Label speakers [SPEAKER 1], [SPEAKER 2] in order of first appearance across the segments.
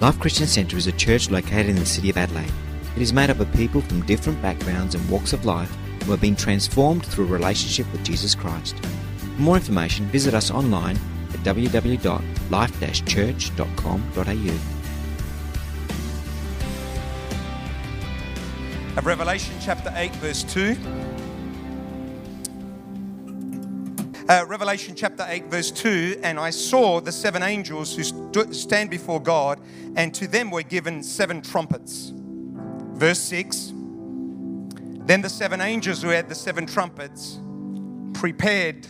[SPEAKER 1] Life Christian Centre is a church located in the city of Adelaide. It is made up of people from different backgrounds and walks of life who have been transformed through a relationship with Jesus Christ. For more information, visit us online at www.life-church.com.au.
[SPEAKER 2] Of Revelation chapter 8, verse 2. Uh, Revelation chapter 8, verse 2 And I saw the seven angels who stu- stand before God, and to them were given seven trumpets. Verse 6 Then the seven angels who had the seven trumpets prepared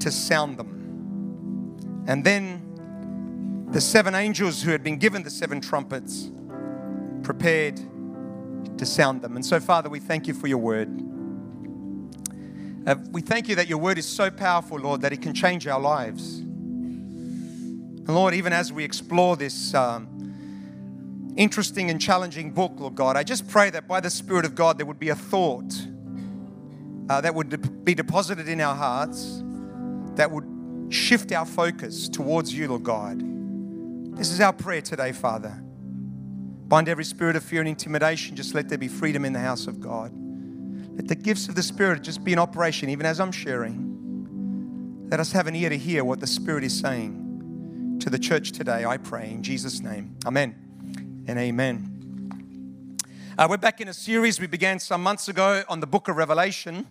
[SPEAKER 2] to sound them. And then the seven angels who had been given the seven trumpets prepared to sound them. And so, Father, we thank you for your word. Uh, we thank you that your word is so powerful, Lord, that it can change our lives. And Lord, even as we explore this um, interesting and challenging book, Lord God, I just pray that by the Spirit of God there would be a thought uh, that would de- be deposited in our hearts that would shift our focus towards you, Lord God. This is our prayer today, Father. Bind every spirit of fear and intimidation. Just let there be freedom in the house of God. Let the gifts of the Spirit just be in operation, even as I'm sharing. Let us have an ear to hear what the Spirit is saying to the church today, I pray, in Jesus' name. Amen and amen. Uh, we're back in a series we began some months ago on the book of Revelation.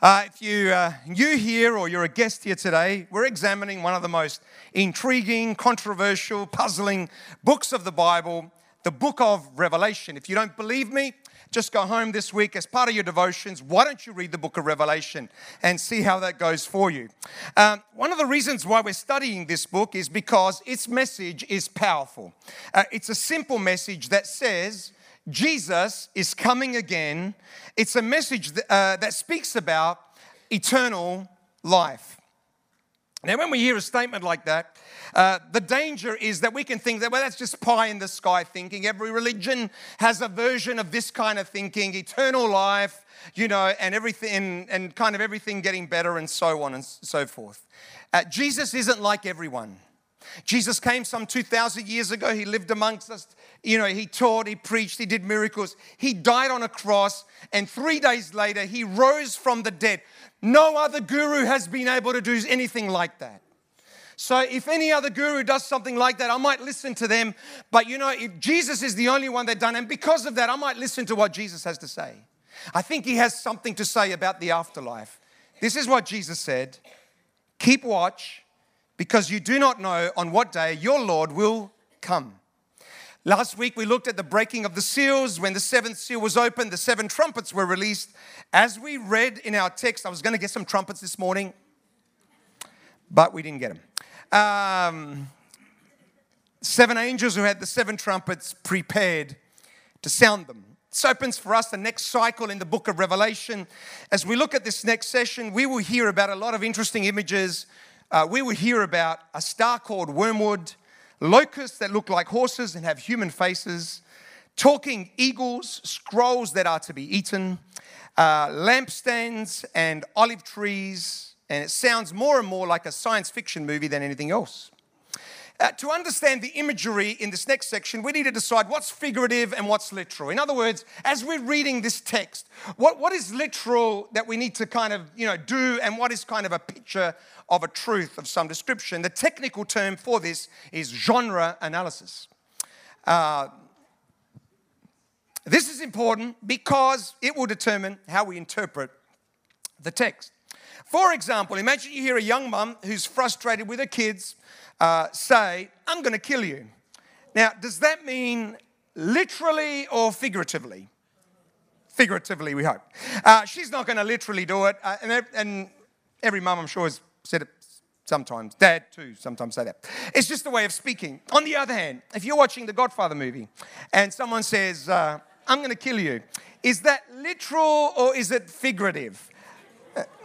[SPEAKER 2] Uh, if you uh, new here or you're a guest here today, we're examining one of the most intriguing, controversial, puzzling books of the Bible, the book of Revelation. If you don't believe me, just go home this week as part of your devotions. Why don't you read the book of Revelation and see how that goes for you? Um, one of the reasons why we're studying this book is because its message is powerful. Uh, it's a simple message that says, Jesus is coming again. It's a message that, uh, that speaks about eternal life. Now, when we hear a statement like that, uh, the danger is that we can think that, well, that's just pie in the sky thinking. Every religion has a version of this kind of thinking, eternal life, you know, and everything, and kind of everything getting better and so on and so forth. Uh, Jesus isn't like everyone. Jesus came some 2,000 years ago. He lived amongst us. You know, he taught, he preached, he did miracles. He died on a cross, and three days later, he rose from the dead. No other guru has been able to do anything like that. So, if any other guru does something like that, I might listen to them. But you know, if Jesus is the only one that done, and because of that, I might listen to what Jesus has to say. I think he has something to say about the afterlife. This is what Jesus said Keep watch, because you do not know on what day your Lord will come. Last week we looked at the breaking of the seals. When the seventh seal was opened, the seven trumpets were released. As we read in our text, I was going to get some trumpets this morning, but we didn't get them. Um, seven angels who had the seven trumpets prepared to sound them. This opens for us the next cycle in the book of Revelation. As we look at this next session, we will hear about a lot of interesting images. Uh, we will hear about a star called wormwood, locusts that look like horses and have human faces, talking eagles, scrolls that are to be eaten, uh, lampstands, and olive trees. And it sounds more and more like a science fiction movie than anything else. Uh, to understand the imagery in this next section, we need to decide what's figurative and what's literal. In other words, as we're reading this text, what, what is literal that we need to kind of you know do, and what is kind of a picture of a truth of some description? The technical term for this is genre analysis. Uh, this is important because it will determine how we interpret the text. For example, imagine you hear a young mum who's frustrated with her kids uh, say, I'm going to kill you. Now, does that mean literally or figuratively? Figuratively, we hope. Uh, she's not going to literally do it. Uh, and, and every mum, I'm sure, has said it sometimes. Dad, too, sometimes say that. It's just a way of speaking. On the other hand, if you're watching the Godfather movie and someone says, uh, I'm going to kill you, is that literal or is it figurative?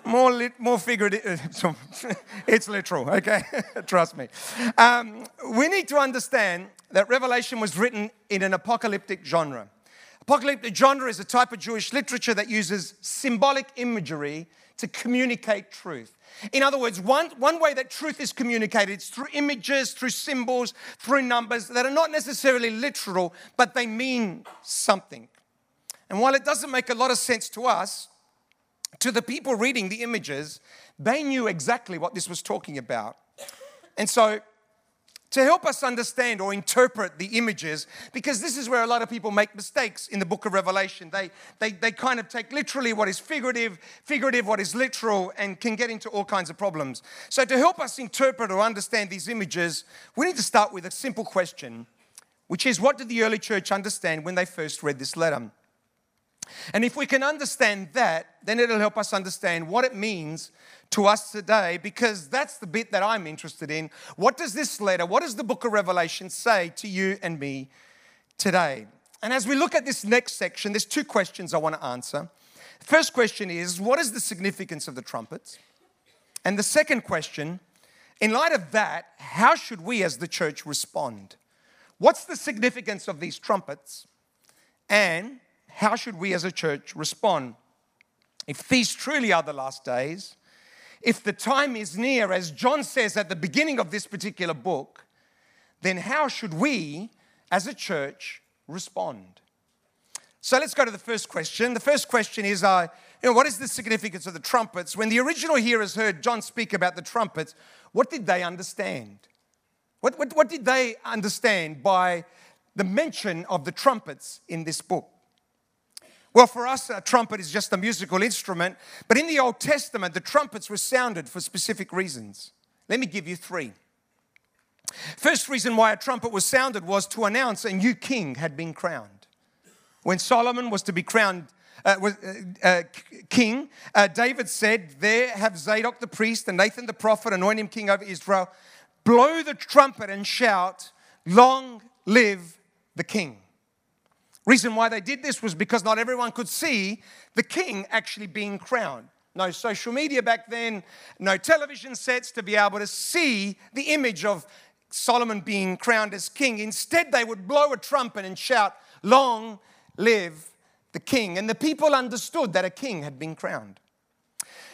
[SPEAKER 2] More, more figurative. it's literal, okay? Trust me. Um, we need to understand that Revelation was written in an apocalyptic genre. Apocalyptic genre is a type of Jewish literature that uses symbolic imagery to communicate truth. In other words, one, one way that truth is communicated is through images, through symbols, through numbers that are not necessarily literal, but they mean something. And while it doesn't make a lot of sense to us, to the people reading the images, they knew exactly what this was talking about. And so to help us understand or interpret the images, because this is where a lot of people make mistakes in the book of Revelation. They, they, they kind of take literally what is figurative, figurative what is literal, and can get into all kinds of problems. So, to help us interpret or understand these images, we need to start with a simple question, which is what did the early church understand when they first read this letter? And if we can understand that, then it'll help us understand what it means to us today because that's the bit that I'm interested in. What does this letter, what does the book of Revelation say to you and me today? And as we look at this next section, there's two questions I want to answer. First question is what is the significance of the trumpets? And the second question, in light of that, how should we as the church respond? What's the significance of these trumpets? And how should we as a church respond? If these truly are the last days, if the time is near, as John says at the beginning of this particular book, then how should we as a church respond? So let's go to the first question. The first question is uh, you know, what is the significance of the trumpets? When the original hearers heard John speak about the trumpets, what did they understand? What, what, what did they understand by the mention of the trumpets in this book? Well, for us, a trumpet is just a musical instrument, but in the Old Testament, the trumpets were sounded for specific reasons. Let me give you three. First reason why a trumpet was sounded was to announce a new king had been crowned. When Solomon was to be crowned uh, was, uh, uh, king, uh, David said, There have Zadok the priest and Nathan the prophet anoint him king over Israel. Blow the trumpet and shout, Long live the king. Reason why they did this was because not everyone could see the king actually being crowned. No social media back then, no television sets to be able to see the image of Solomon being crowned as king. Instead, they would blow a trumpet and shout, Long live the king. And the people understood that a king had been crowned.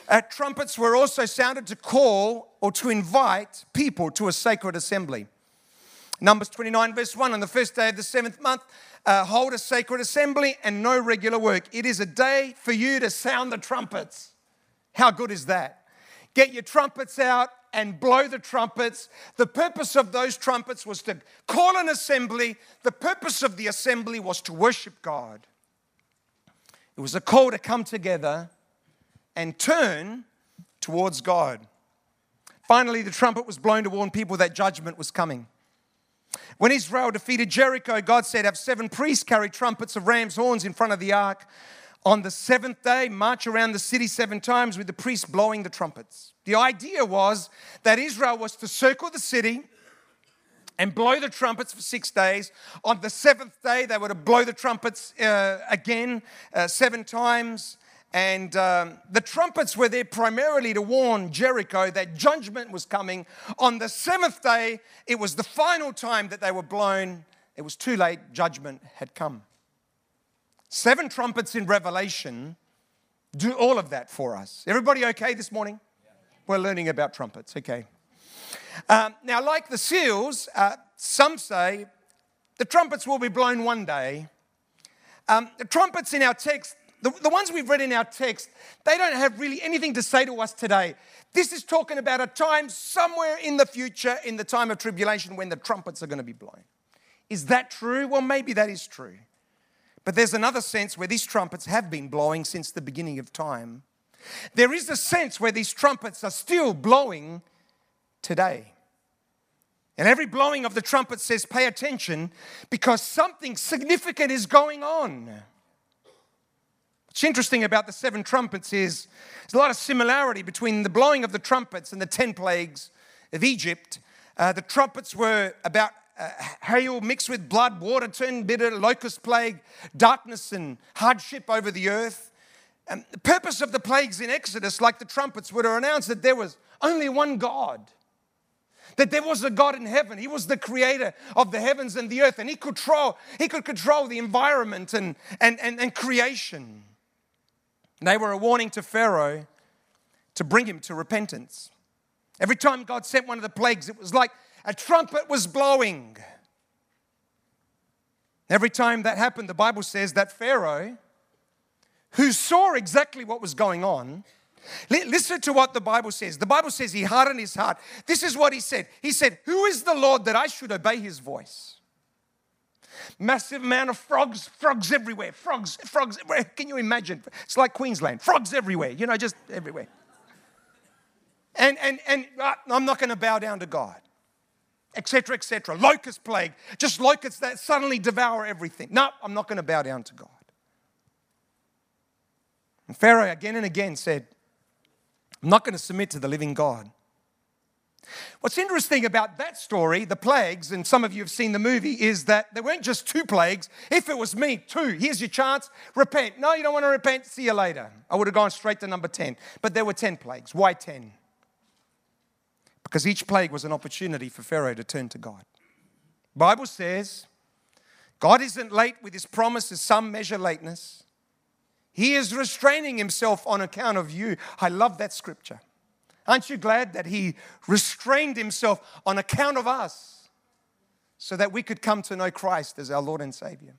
[SPEAKER 2] Uh, trumpets were also sounded to call or to invite people to a sacred assembly. Numbers 29, verse 1 on the first day of the seventh month, uh, hold a sacred assembly and no regular work. It is a day for you to sound the trumpets. How good is that? Get your trumpets out and blow the trumpets. The purpose of those trumpets was to call an assembly. The purpose of the assembly was to worship God. It was a call to come together and turn towards God. Finally, the trumpet was blown to warn people that judgment was coming. When Israel defeated Jericho, God said, Have seven priests carry trumpets of ram's horns in front of the ark. On the seventh day, march around the city seven times with the priests blowing the trumpets. The idea was that Israel was to circle the city and blow the trumpets for six days. On the seventh day, they were to blow the trumpets uh, again uh, seven times. And um, the trumpets were there primarily to warn Jericho that judgment was coming. On the seventh day, it was the final time that they were blown. It was too late, judgment had come. Seven trumpets in Revelation do all of that for us. Everybody okay this morning? We're learning about trumpets, okay. Um, now, like the seals, uh, some say the trumpets will be blown one day. Um, the trumpets in our text the, the ones we've read in our text, they don't have really anything to say to us today. This is talking about a time somewhere in the future, in the time of tribulation, when the trumpets are going to be blown. Is that true? Well, maybe that is true. But there's another sense where these trumpets have been blowing since the beginning of time. There is a sense where these trumpets are still blowing today. And every blowing of the trumpet says, pay attention because something significant is going on. What's interesting about the seven trumpets is there's a lot of similarity between the blowing of the trumpets and the ten plagues of Egypt. Uh, the trumpets were about uh, hail mixed with blood, water turned bitter, locust plague, darkness and hardship over the earth. And the purpose of the plagues in Exodus, like the trumpets, were to announce that there was only one God. That there was a God in heaven. He was the creator of the heavens and the earth, and He could control, he could control the environment and, and, and, and creation. They were a warning to Pharaoh to bring him to repentance. Every time God sent one of the plagues, it was like a trumpet was blowing. Every time that happened, the Bible says that Pharaoh, who saw exactly what was going on, listen to what the Bible says. The Bible says he hardened his heart. This is what he said He said, Who is the Lord that I should obey his voice? Massive amount of frogs, frogs everywhere, frogs, frogs. Everywhere. Can you imagine? It's like Queensland, frogs everywhere, you know, just everywhere. And, and, and uh, I'm not going to bow down to God, etc., etc. Locust plague, just locusts that suddenly devour everything. No, I'm not going to bow down to God. And Pharaoh again and again said, I'm not going to submit to the living God. What's interesting about that story, the plagues, and some of you have seen the movie, is that there weren't just two plagues. If it was me, two, here's your chance, repent. No, you don't want to repent, see you later. I would have gone straight to number 10. But there were 10 plagues. Why 10? Because each plague was an opportunity for Pharaoh to turn to God. Bible says God isn't late with his promises, some measure lateness. He is restraining himself on account of you. I love that scripture. Aren't you glad that He restrained Himself on account of us so that we could come to know Christ as our Lord and Savior?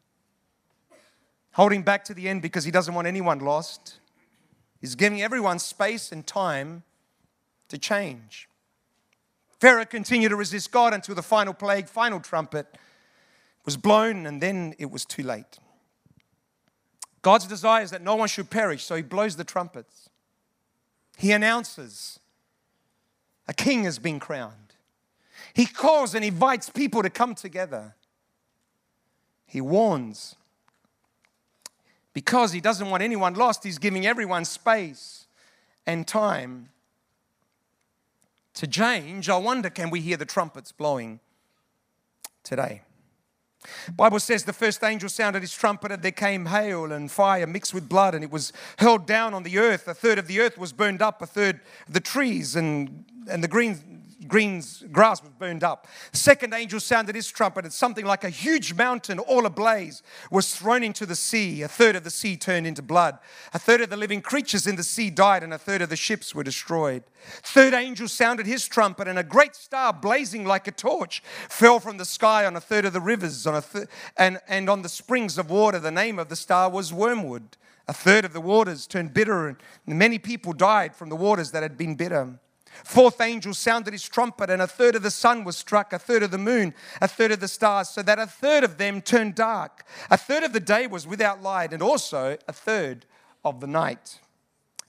[SPEAKER 2] Holding back to the end because He doesn't want anyone lost. He's giving everyone space and time to change. Pharaoh continued to resist God until the final plague, final trumpet was blown, and then it was too late. God's desire is that no one should perish, so he blows the trumpets. He announces a king has been crowned. He calls and invites people to come together. He warns. Because he doesn't want anyone lost, he's giving everyone space and time to change. I wonder can we hear the trumpets blowing today? Bible says the first angel sounded his trumpet and there came hail and fire mixed with blood and it was hurled down on the earth. A third of the earth was burned up, a third of the trees and, and the green green's grass was burned up. Second angel sounded his trumpet, and something like a huge mountain, all ablaze, was thrown into the sea. A third of the sea turned into blood. A third of the living creatures in the sea died, and a third of the ships were destroyed. Third angel sounded his trumpet, and a great star blazing like a torch fell from the sky on a third of the rivers on a th- and, and on the springs of water. The name of the star was Wormwood. A third of the waters turned bitter, and many people died from the waters that had been bitter. Fourth angel sounded his trumpet, and a third of the sun was struck, a third of the moon, a third of the stars, so that a third of them turned dark. A third of the day was without light, and also a third of the night.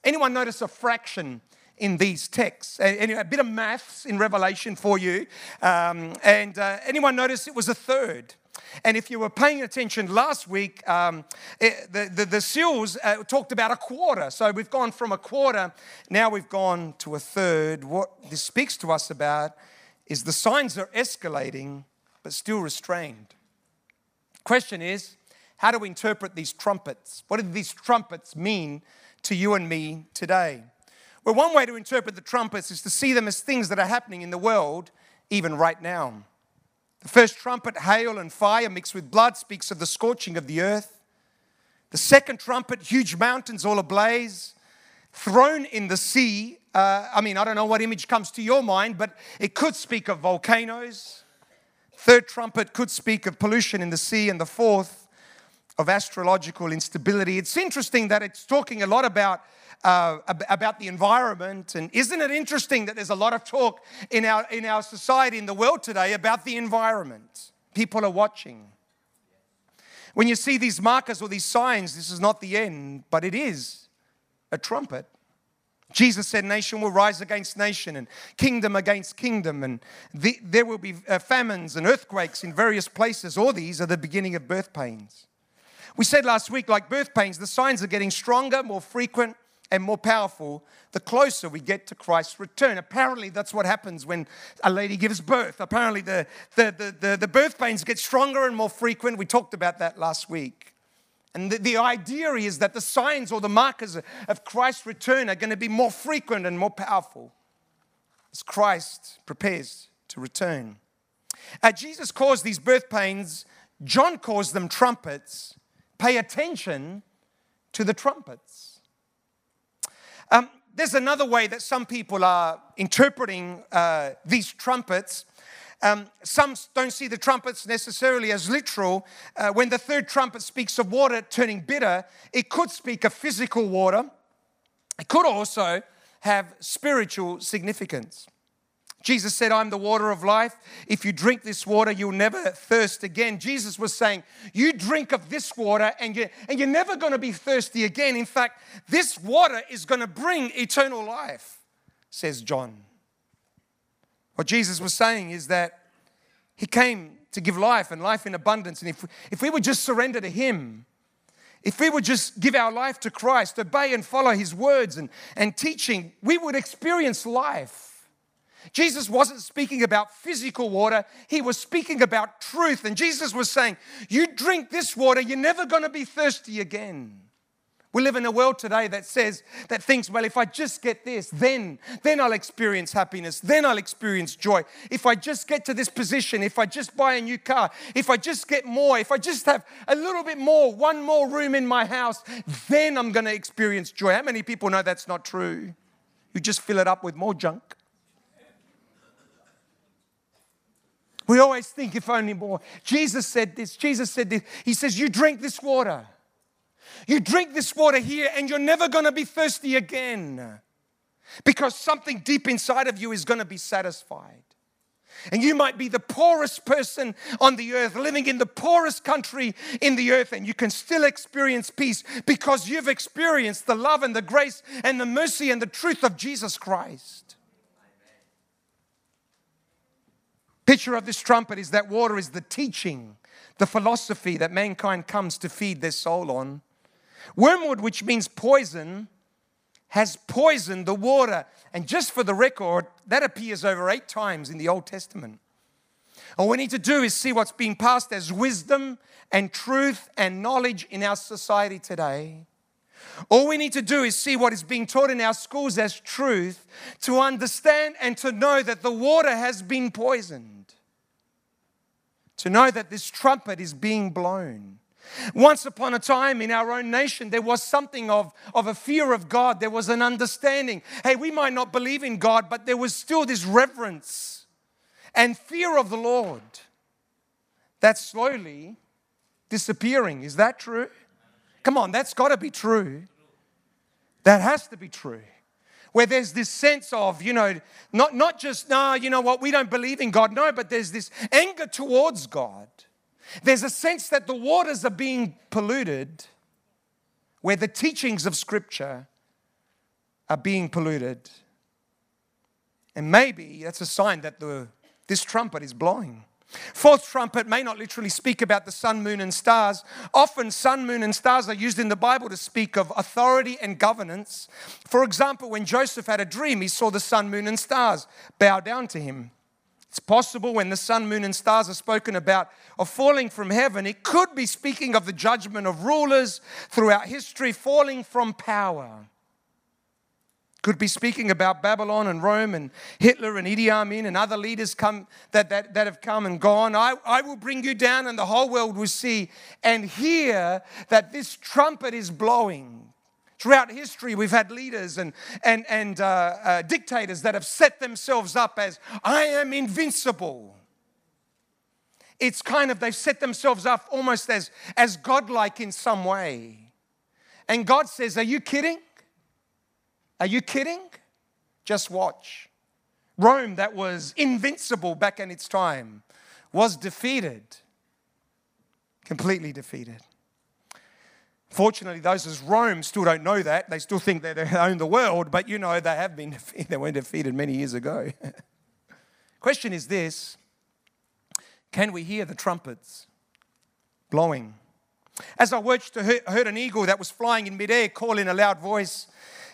[SPEAKER 2] Anyone notice a fraction in these texts? A, bit of maths in Revelation for you. Um, and uh, anyone notice it was a third? And if you were paying attention last week, um, it, the, the, the, seals uh, talked about a quarter. So we've gone from a quarter, now we've gone to a third. What this speaks to us about is the signs are escalating, but still restrained. Question is, how do we interpret these trumpets? What do these trumpets mean to you and me today? Well, one way to interpret the trumpets is to see them as things that are happening in the world, even right now. The first trumpet, hail and fire mixed with blood, speaks of the scorching of the earth. The second trumpet, huge mountains all ablaze, thrown in the sea. Uh, I mean, I don't know what image comes to your mind, but it could speak of volcanoes. Third trumpet could speak of pollution in the sea, and the fourth of astrological instability. It's interesting that it's talking a lot about uh, about the environment. And isn't it interesting that there's a lot of talk in our, in our society, in the world today, about the environment? People are watching. When you see these markers or these signs, this is not the end, but it is a trumpet. Jesus said, Nation will rise against nation and kingdom against kingdom, and the, there will be uh, famines and earthquakes in various places. All these are the beginning of birth pains. We said last week, like birth pains, the signs are getting stronger, more frequent, and more powerful the closer we get to Christ's return. Apparently, that's what happens when a lady gives birth. Apparently, the, the, the, the, the birth pains get stronger and more frequent. We talked about that last week. And the, the idea is that the signs or the markers of Christ's return are going to be more frequent and more powerful as Christ prepares to return. Uh, Jesus caused these birth pains, John calls them trumpets. Pay attention to the trumpets. Um, there's another way that some people are interpreting uh, these trumpets. Um, some don't see the trumpets necessarily as literal. Uh, when the third trumpet speaks of water turning bitter, it could speak of physical water. It could also have spiritual significance. Jesus said, I'm the water of life. If you drink this water, you'll never thirst again. Jesus was saying, You drink of this water and you're, and you're never going to be thirsty again. In fact, this water is going to bring eternal life, says John. What Jesus was saying is that He came to give life and life in abundance. And if, if we would just surrender to Him, if we would just give our life to Christ, obey and follow His words and, and teaching, we would experience life. Jesus wasn't speaking about physical water, he was speaking about truth. And Jesus was saying, You drink this water, you're never going to be thirsty again. We live in a world today that says, that thinks, well, if I just get this, then, then I'll experience happiness, then I'll experience joy. If I just get to this position, if I just buy a new car, if I just get more, if I just have a little bit more, one more room in my house, then I'm going to experience joy. How many people know that's not true? You just fill it up with more junk. We always think if only more. Jesus said this. Jesus said this. He says, You drink this water. You drink this water here, and you're never going to be thirsty again because something deep inside of you is going to be satisfied. And you might be the poorest person on the earth, living in the poorest country in the earth, and you can still experience peace because you've experienced the love and the grace and the mercy and the truth of Jesus Christ. Picture of this trumpet is that water is the teaching, the philosophy that mankind comes to feed their soul on. Wormwood, which means poison, has poisoned the water. And just for the record, that appears over eight times in the Old Testament. All we need to do is see what's being passed as wisdom and truth and knowledge in our society today. All we need to do is see what is being taught in our schools as truth to understand and to know that the water has been poisoned to know that this trumpet is being blown. Once upon a time in our own nation, there was something of, of a fear of God. There was an understanding. Hey, we might not believe in God, but there was still this reverence and fear of the Lord that's slowly disappearing. Is that true? Come on, that's got to be true. That has to be true where there's this sense of, you know, not, not just, nah, you know what, we don't believe in God. No, but there's this anger towards God. There's a sense that the waters are being polluted, where the teachings of Scripture are being polluted. And maybe that's a sign that the, this trumpet is blowing. Fourth trumpet may not literally speak about the sun, moon, and stars. Often, sun, moon, and stars are used in the Bible to speak of authority and governance. For example, when Joseph had a dream, he saw the sun, moon, and stars bow down to him. It's possible when the sun, moon, and stars are spoken about of falling from heaven, it could be speaking of the judgment of rulers throughout history falling from power. Could be speaking about Babylon and Rome and Hitler and Idi Amin and other leaders come, that, that, that have come and gone. I, I will bring you down, and the whole world will see and hear that this trumpet is blowing. Throughout history, we've had leaders and, and, and uh, uh, dictators that have set themselves up as, I am invincible. It's kind of, they've set themselves up almost as, as godlike in some way. And God says, Are you kidding? Are you kidding? Just watch. Rome, that was invincible back in its time, was defeated, completely defeated. Fortunately, those as Rome still don't know that. They still think they own the world, but you know they have been defeated. They were defeated many years ago. Question is this Can we hear the trumpets blowing? As I watched, I heard an eagle that was flying in midair call in a loud voice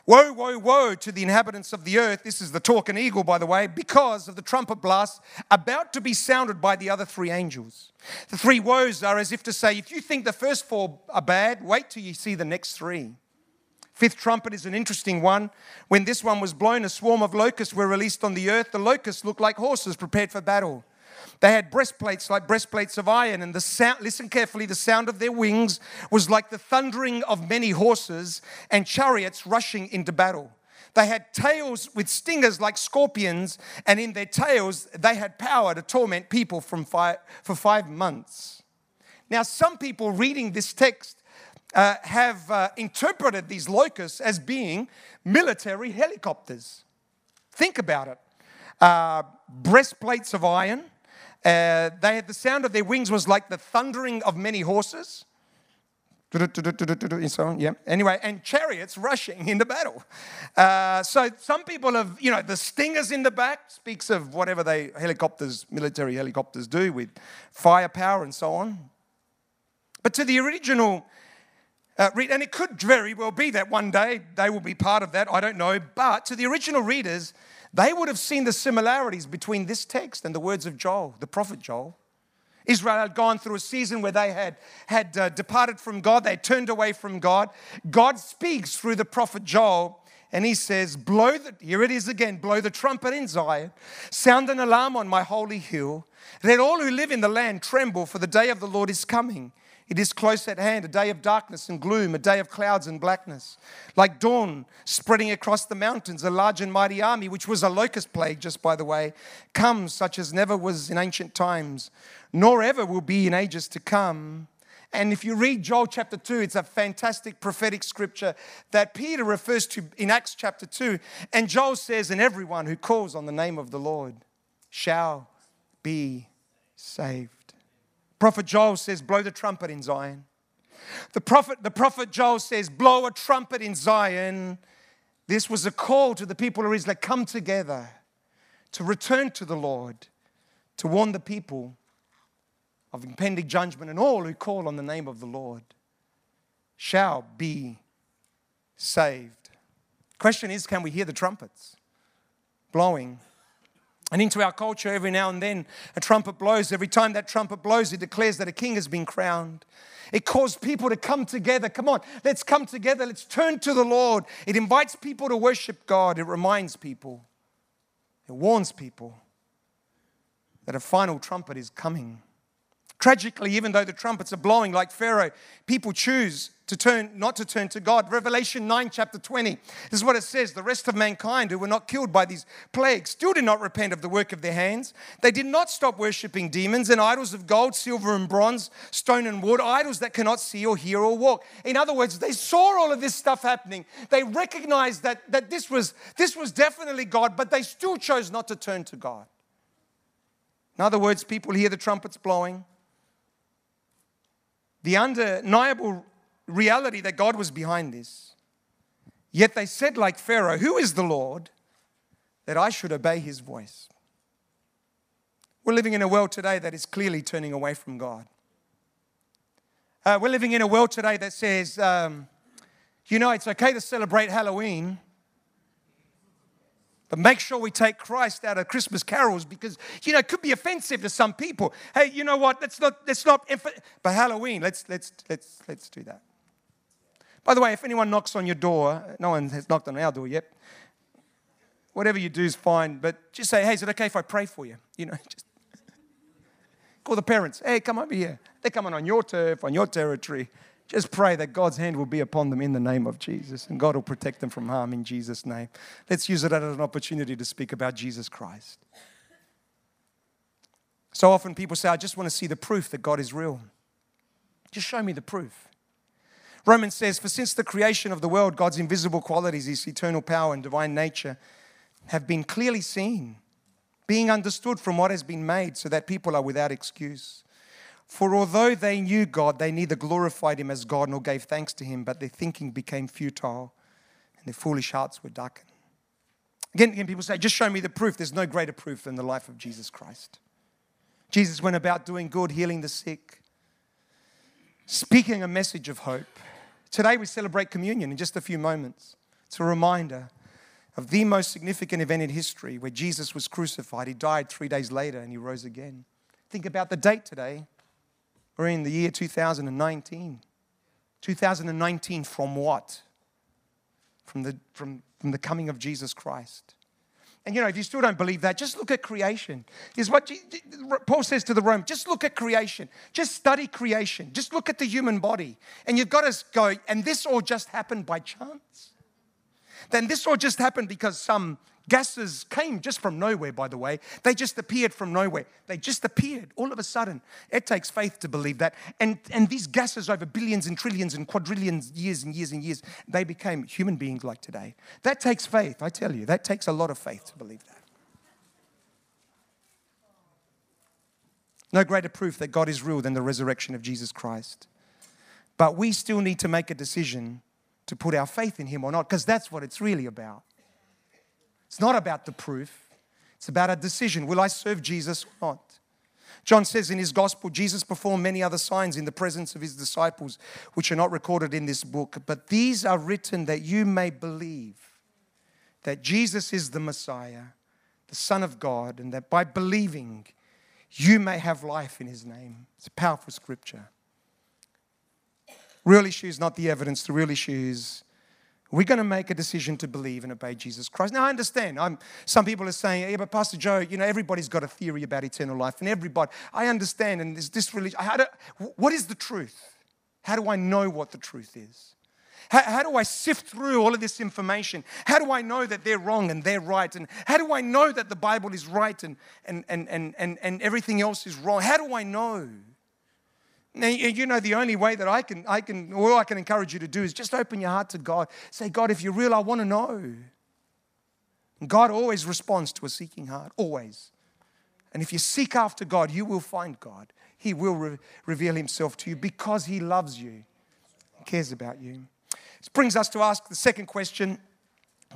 [SPEAKER 2] Woe, woe, woe to the inhabitants of the earth. This is the talking eagle, by the way, because of the trumpet blast about to be sounded by the other three angels. The three woes are as if to say, if you think the first four are bad, wait till you see the next three. Fifth trumpet is an interesting one. When this one was blown, a swarm of locusts were released on the earth. The locusts looked like horses prepared for battle. They had breastplates like breastplates of iron, and the sound, listen carefully, the sound of their wings was like the thundering of many horses and chariots rushing into battle. They had tails with stingers like scorpions, and in their tails, they had power to torment people from five, for five months. Now, some people reading this text uh, have uh, interpreted these locusts as being military helicopters. Think about it uh, breastplates of iron. Uh, they had the sound of their wings was like the thundering of many horses and so on. Yeah. Anyway, and chariots rushing into battle. Uh, so some people have, you know, the stingers in the back speaks of whatever they helicopters, military helicopters do with firepower and so on. But to the original, uh, read, and it could very well be that one day they will be part of that. I don't know. But to the original readers, they would have seen the similarities between this text and the words of Joel, the prophet Joel. Israel had gone through a season where they had, had uh, departed from God, they turned away from God. God speaks through the prophet Joel, and he says, Blow the, here it is again, blow the trumpet in Zion, sound an alarm on my holy hill. Let all who live in the land tremble, for the day of the Lord is coming. It is close at hand, a day of darkness and gloom, a day of clouds and blackness. Like dawn spreading across the mountains, a large and mighty army, which was a locust plague, just by the way, comes such as never was in ancient times, nor ever will be in ages to come. And if you read Joel chapter 2, it's a fantastic prophetic scripture that Peter refers to in Acts chapter 2. And Joel says, And everyone who calls on the name of the Lord shall be saved. Prophet Joel says, Blow the trumpet in Zion. The prophet, the prophet Joel says, Blow a trumpet in Zion. This was a call to the people of Israel come together to return to the Lord, to warn the people of impending judgment, and all who call on the name of the Lord shall be saved. Question is, can we hear the trumpets blowing? And into our culture, every now and then, a trumpet blows. Every time that trumpet blows, it declares that a king has been crowned. It calls people to come together. Come on, let's come together. Let's turn to the Lord. It invites people to worship God. It reminds people, it warns people that a final trumpet is coming. Tragically, even though the trumpets are blowing like Pharaoh, people choose to turn not to turn to God. Revelation 9, chapter 20. This is what it says: the rest of mankind who were not killed by these plagues still did not repent of the work of their hands. They did not stop worshiping demons and idols of gold, silver, and bronze, stone and wood, idols that cannot see or hear or walk. In other words, they saw all of this stuff happening. They recognized that, that this, was, this was definitely God, but they still chose not to turn to God. In other words, people hear the trumpets blowing. The undeniable reality that God was behind this. Yet they said, like Pharaoh, Who is the Lord that I should obey his voice? We're living in a world today that is clearly turning away from God. Uh, we're living in a world today that says, um, you know, it's okay to celebrate Halloween, but make sure we take Christ out of Christmas carols because, you know, it could be offensive to some people. Hey, you know what? Let's not, let's not, but Halloween, let's, let's, let's, let's do that. By the way, if anyone knocks on your door, no one has knocked on our door yet. Whatever you do is fine, but just say, hey, is it okay if I pray for you? You know, just call the parents. Hey, come over here. They're coming on your turf, on your territory. Just pray that God's hand will be upon them in the name of Jesus, and God will protect them from harm in Jesus' name. Let's use it as an opportunity to speak about Jesus Christ. So often people say, I just want to see the proof that God is real. Just show me the proof. Romans says, For since the creation of the world, God's invisible qualities, his eternal power and divine nature, have been clearly seen, being understood from what has been made, so that people are without excuse. For although they knew God, they neither glorified him as God nor gave thanks to him, but their thinking became futile and their foolish hearts were darkened. Again, again, people say, just show me the proof. There's no greater proof than the life of Jesus Christ. Jesus went about doing good, healing the sick, speaking a message of hope. Today we celebrate communion in just a few moments. It's a reminder of the most significant event in history where Jesus was crucified. He died three days later and he rose again. Think about the date today. We're in the year 2019. 2019 from what? From the, from, from the coming of Jesus Christ. And you know, if you still don't believe that, just look at creation. Is what Paul says to the Rome just look at creation. Just study creation. Just look at the human body. And you've got to go, and this all just happened by chance. then this all just happened because some gases came just from nowhere, by the way. They just appeared from nowhere. They just appeared all of a sudden. It takes faith to believe that. And, and these gases over billions and trillions and quadrillions years and years and years, they became human beings like today. That takes faith, I tell you. That takes a lot of faith to believe that. No greater proof that God is real than the resurrection of Jesus Christ. But we still need to make a decision to put our faith in Him or not, because that's what it's really about. It's not about the proof, it's about a decision. Will I serve Jesus or not? John says in his gospel, Jesus performed many other signs in the presence of his disciples, which are not recorded in this book, but these are written that you may believe that Jesus is the Messiah, the Son of God, and that by believing, you may have life in his name. It's a powerful scripture. Real issue is not the evidence, the real issue is we're going to make a decision to believe and obey Jesus Christ. Now, I understand. I'm, some people are saying, yeah, but Pastor Joe, you know, everybody's got a theory about eternal life, and everybody, I understand, and there's this religion. How do, what is the truth? How do I know what the truth is? How, how, do I sift through all of this information? How do I know that they're wrong and they're right? And how do I know that the Bible is right and, and, and, and, and, and everything else is wrong? How do I know? Now, you know, the only way that I can, I can, all I can encourage you to do is just open your heart to God. Say, God, if you're real, I want to know. God always responds to a seeking heart, always. And if you seek after God, you will find God. He will re- reveal Himself to you because He loves you, He cares about you. This brings us to ask the second question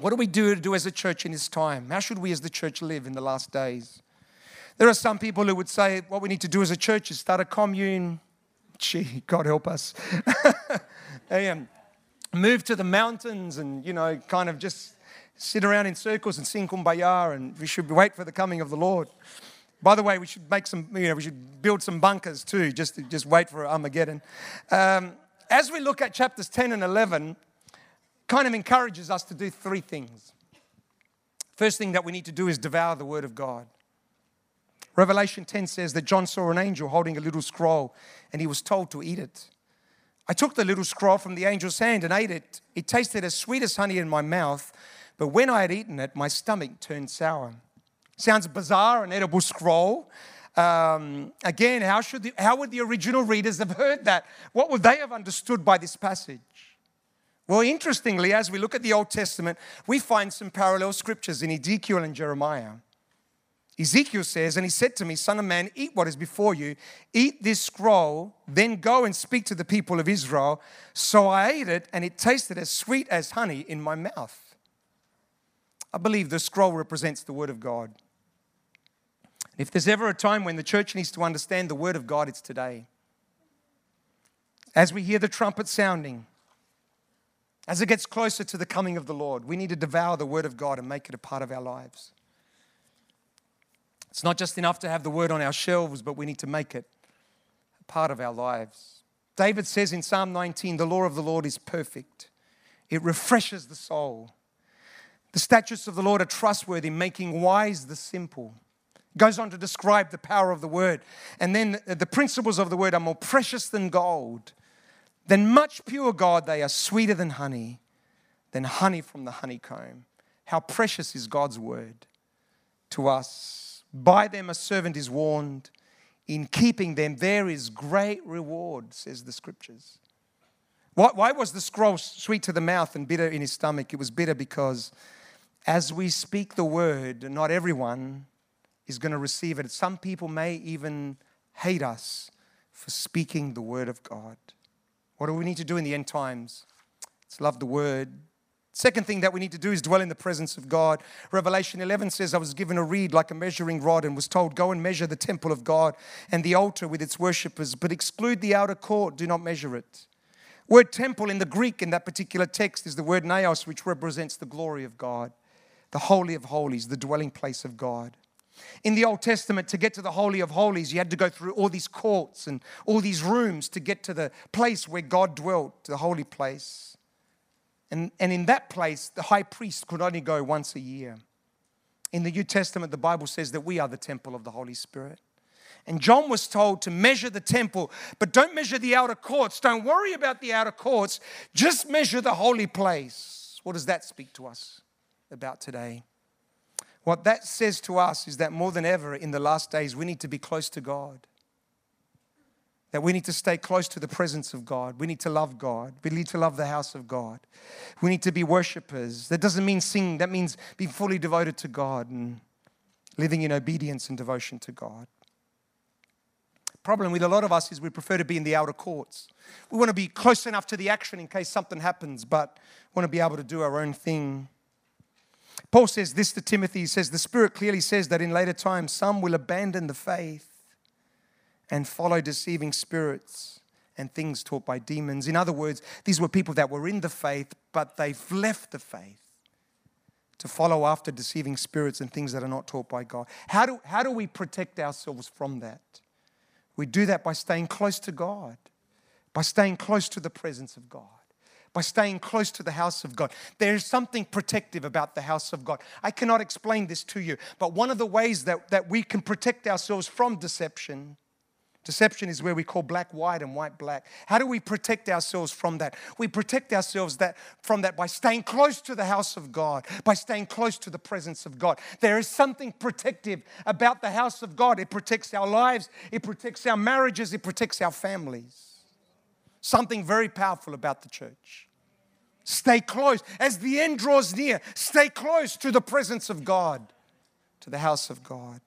[SPEAKER 2] What do we do to do as a church in this time? How should we as the church live in the last days? There are some people who would say what we need to do as a church is start a commune. Gee, God help us. and move to the mountains and, you know, kind of just sit around in circles and sing kumbaya and we should wait for the coming of the Lord. By the way, we should make some, you know, we should build some bunkers too, just to, just wait for Armageddon. Um, as we look at chapters 10 and 11, kind of encourages us to do three things. First thing that we need to do is devour the Word of God. Revelation 10 says that John saw an angel holding a little scroll and he was told to eat it. I took the little scroll from the angel's hand and ate it. It tasted as sweet as honey in my mouth, but when I had eaten it, my stomach turned sour. Sounds bizarre, an edible scroll. Um, again, how, should the, how would the original readers have heard that? What would they have understood by this passage? Well, interestingly, as we look at the Old Testament, we find some parallel scriptures in Ezekiel and Jeremiah. Ezekiel says, And he said to me, Son of man, eat what is before you, eat this scroll, then go and speak to the people of Israel. So I ate it, and it tasted as sweet as honey in my mouth. I believe the scroll represents the Word of God. If there's ever a time when the church needs to understand the Word of God, it's today. As we hear the trumpet sounding, as it gets closer to the coming of the Lord, we need to devour the Word of God and make it a part of our lives. It's not just enough to have the Word on our shelves, but we need to make it a part of our lives. David says in Psalm 19, The law of the Lord is perfect, it refreshes the soul. The statutes of the Lord are trustworthy, making wise the simple goes on to describe the power of the word. And then the principles of the word are more precious than gold, than much pure gold, they are sweeter than honey, than honey from the honeycomb. How precious is God's word to us. By them a servant is warned. In keeping them, there is great reward, says the scriptures. Why, why was the scroll sweet to the mouth and bitter in his stomach? It was bitter because as we speak the word, not everyone is going to receive it. Some people may even hate us for speaking the word of God. What do we need to do in the end times? It's love the word. Second thing that we need to do is dwell in the presence of God. Revelation 11 says, I was given a reed like a measuring rod and was told, Go and measure the temple of God and the altar with its worshippers, but exclude the outer court, do not measure it. Word temple in the Greek in that particular text is the word naos, which represents the glory of God, the holy of holies, the dwelling place of God. In the Old Testament, to get to the Holy of Holies, you had to go through all these courts and all these rooms to get to the place where God dwelt, the holy place. And, and in that place, the high priest could only go once a year. In the New Testament, the Bible says that we are the temple of the Holy Spirit. And John was told to measure the temple, but don't measure the outer courts. Don't worry about the outer courts. Just measure the holy place? What does that speak to us about today? What that says to us is that more than ever in the last days, we need to be close to God. That we need to stay close to the presence of God. We need to love God. We need to love the house of God. We need to be worshippers. That doesn't mean sing, that means be fully devoted to God and living in obedience and devotion to God. Problem with a lot of us is we prefer to be in the outer courts. We want to be close enough to the action in case something happens, but want to be able to do our own thing. Paul says this to Timothy. He says, The Spirit clearly says that in later times some will abandon the faith and follow deceiving spirits and things taught by demons. In other words, these were people that were in the faith, but they've left the faith to follow after deceiving spirits and things that are not taught by God. How do, how do we protect ourselves from that? We do that by staying close to God, by staying close to the presence of God by staying close to the house of God. There is something protective about the house of God. I cannot explain this to you, but one of the ways that, that we can protect ourselves from deception. Deception is where we call black white and white black. How do we protect ourselves from that? We protect ourselves that, from that by staying close to the house of God, by staying close to the presence of God. There is something protective about the house of God. It protects our lives, it protects our marriages, it protects our families something very powerful about the church. Stay close. As the end draws near, stay close to the presence of God, to the house of God.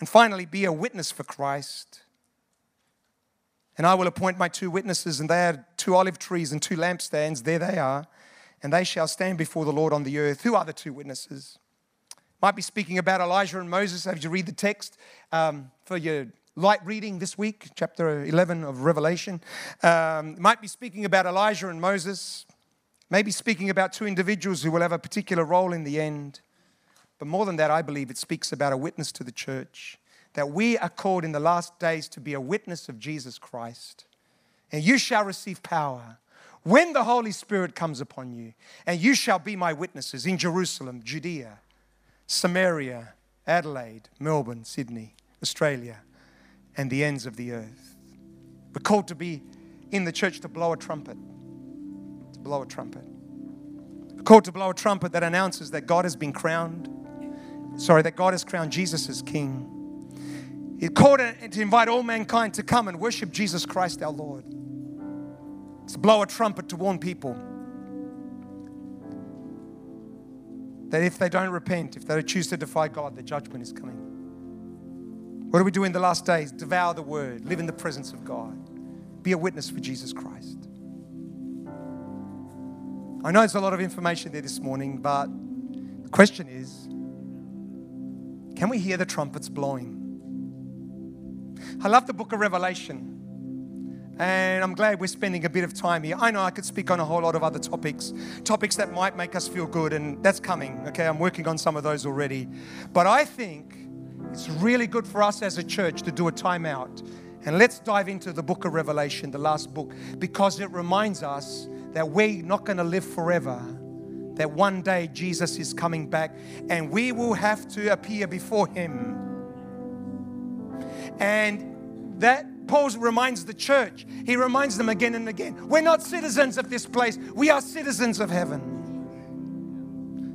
[SPEAKER 2] And finally, be a witness for Christ. And I will appoint my two witnesses, and they are two olive trees and two lampstands. There they are. And they shall stand before the Lord on the earth. Who are the two witnesses? Might be speaking about Elijah and Moses as you read the text um, for your light reading this week, chapter 11 of Revelation. Um, might be speaking about Elijah and Moses, maybe speaking about two individuals who will have a particular role in the end. But more than that, I believe it speaks about a witness to the church. That we are called in the last days to be a witness of Jesus Christ. And you shall receive power when the Holy Spirit comes upon you. And you shall be my witnesses in Jerusalem, Judea, Samaria, Adelaide, Melbourne, Sydney, Australia, and the ends of the earth. We're called to be in the church to blow a trumpet. To blow a trumpet. We're called to blow a trumpet that announces that God has been crowned. Sorry, that God has crowned Jesus as King. He's called to invite all mankind to come and worship Jesus Christ our Lord. To blow a trumpet to warn people that if they don't repent, if they choose to defy God, the judgment is coming. What do we do in the last days? Devour the word, live in the presence of God, be a witness for Jesus Christ. I know there's a lot of information there this morning, but the question is can we hear the trumpets blowing? I love the book of Revelation. And I'm glad we're spending a bit of time here. I know I could speak on a whole lot of other topics, topics that might make us feel good, and that's coming. Okay, I'm working on some of those already. But I think it's really good for us as a church to do a timeout. And let's dive into the book of Revelation, the last book, because it reminds us that we're not going to live forever. That one day Jesus is coming back and we will have to appear before Him. And that Paul reminds the church, he reminds them again and again we're not citizens of this place, we are citizens of heaven.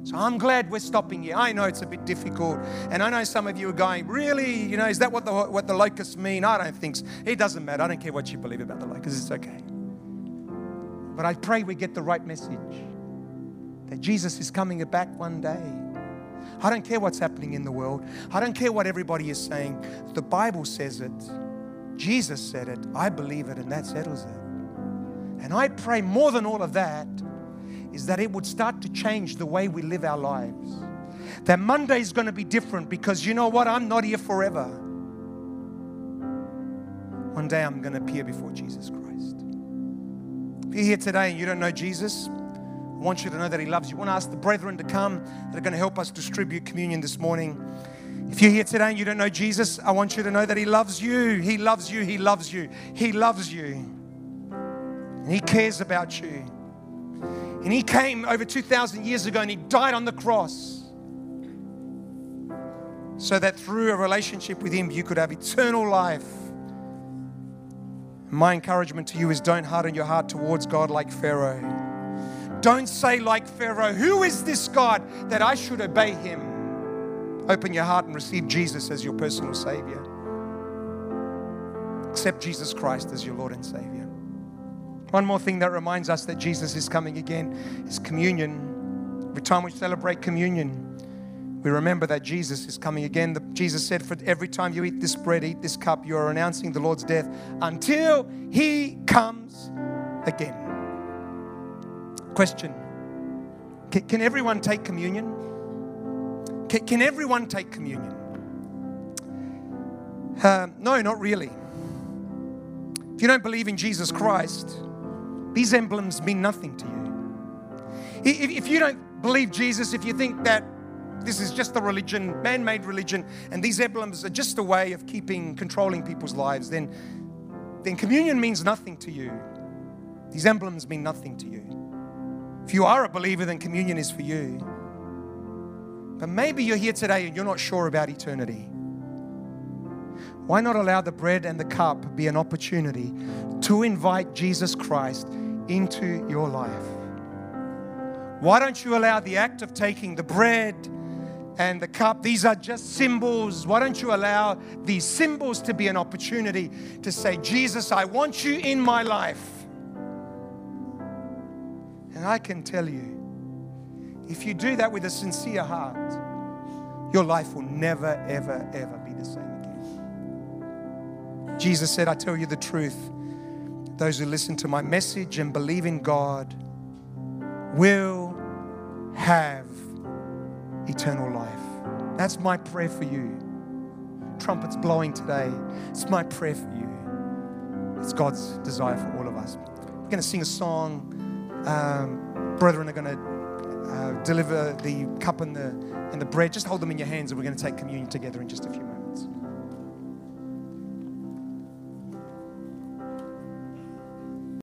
[SPEAKER 2] So I'm glad we're stopping here. I know it's a bit difficult. And I know some of you are going, really? You know, is that what the, what the locusts mean? I don't think so. It doesn't matter. I don't care what you believe about the locusts. It's okay. But I pray we get the right message that Jesus is coming back one day. I don't care what's happening in the world. I don't care what everybody is saying. The Bible says it. Jesus said it. I believe it, and that settles it. And I pray more than all of that is that it would start to change the way we live our lives. That Monday is going to be different because you know what? I'm not here forever. One day I'm going to appear before Jesus Christ. If you're here today and you don't know Jesus, I want you to know that He loves you. I want to ask the brethren to come that are going to help us distribute communion this morning. If you're here today and you don't know Jesus, I want you to know that He loves you. He loves you. He loves you. He loves you. And He cares about you. And he came over 2,000 years ago and he died on the cross so that through a relationship with him, you could have eternal life. My encouragement to you is don't harden your heart towards God like Pharaoh. Don't say, like Pharaoh, Who is this God that I should obey him? Open your heart and receive Jesus as your personal Savior. Accept Jesus Christ as your Lord and Savior. One more thing that reminds us that Jesus is coming again is communion. Every time we celebrate communion, we remember that Jesus is coming again. The, Jesus said, For every time you eat this bread, eat this cup, you are announcing the Lord's death until he comes again. Question Can, can everyone take communion? Can, can everyone take communion? Uh, no, not really. If you don't believe in Jesus Christ, these emblems mean nothing to you. If, if you don't believe Jesus, if you think that this is just a religion, man made religion, and these emblems are just a way of keeping, controlling people's lives, then, then communion means nothing to you. These emblems mean nothing to you. If you are a believer, then communion is for you. But maybe you're here today and you're not sure about eternity. Why not allow the bread and the cup be an opportunity to invite Jesus Christ into your life? Why don't you allow the act of taking the bread and the cup, these are just symbols. Why don't you allow these symbols to be an opportunity to say, Jesus, I want you in my life? And I can tell you, if you do that with a sincere heart, your life will never, ever, ever be the same again. Jesus said, I tell you the truth. Those who listen to my message and believe in God will have eternal life. That's my prayer for you. Trumpets blowing today. It's my prayer for you. It's God's desire for all of us. We're going to sing a song. Um, brethren are going to uh, deliver the cup and the, and the bread. Just hold them in your hands, and we're going to take communion together in just a few moments.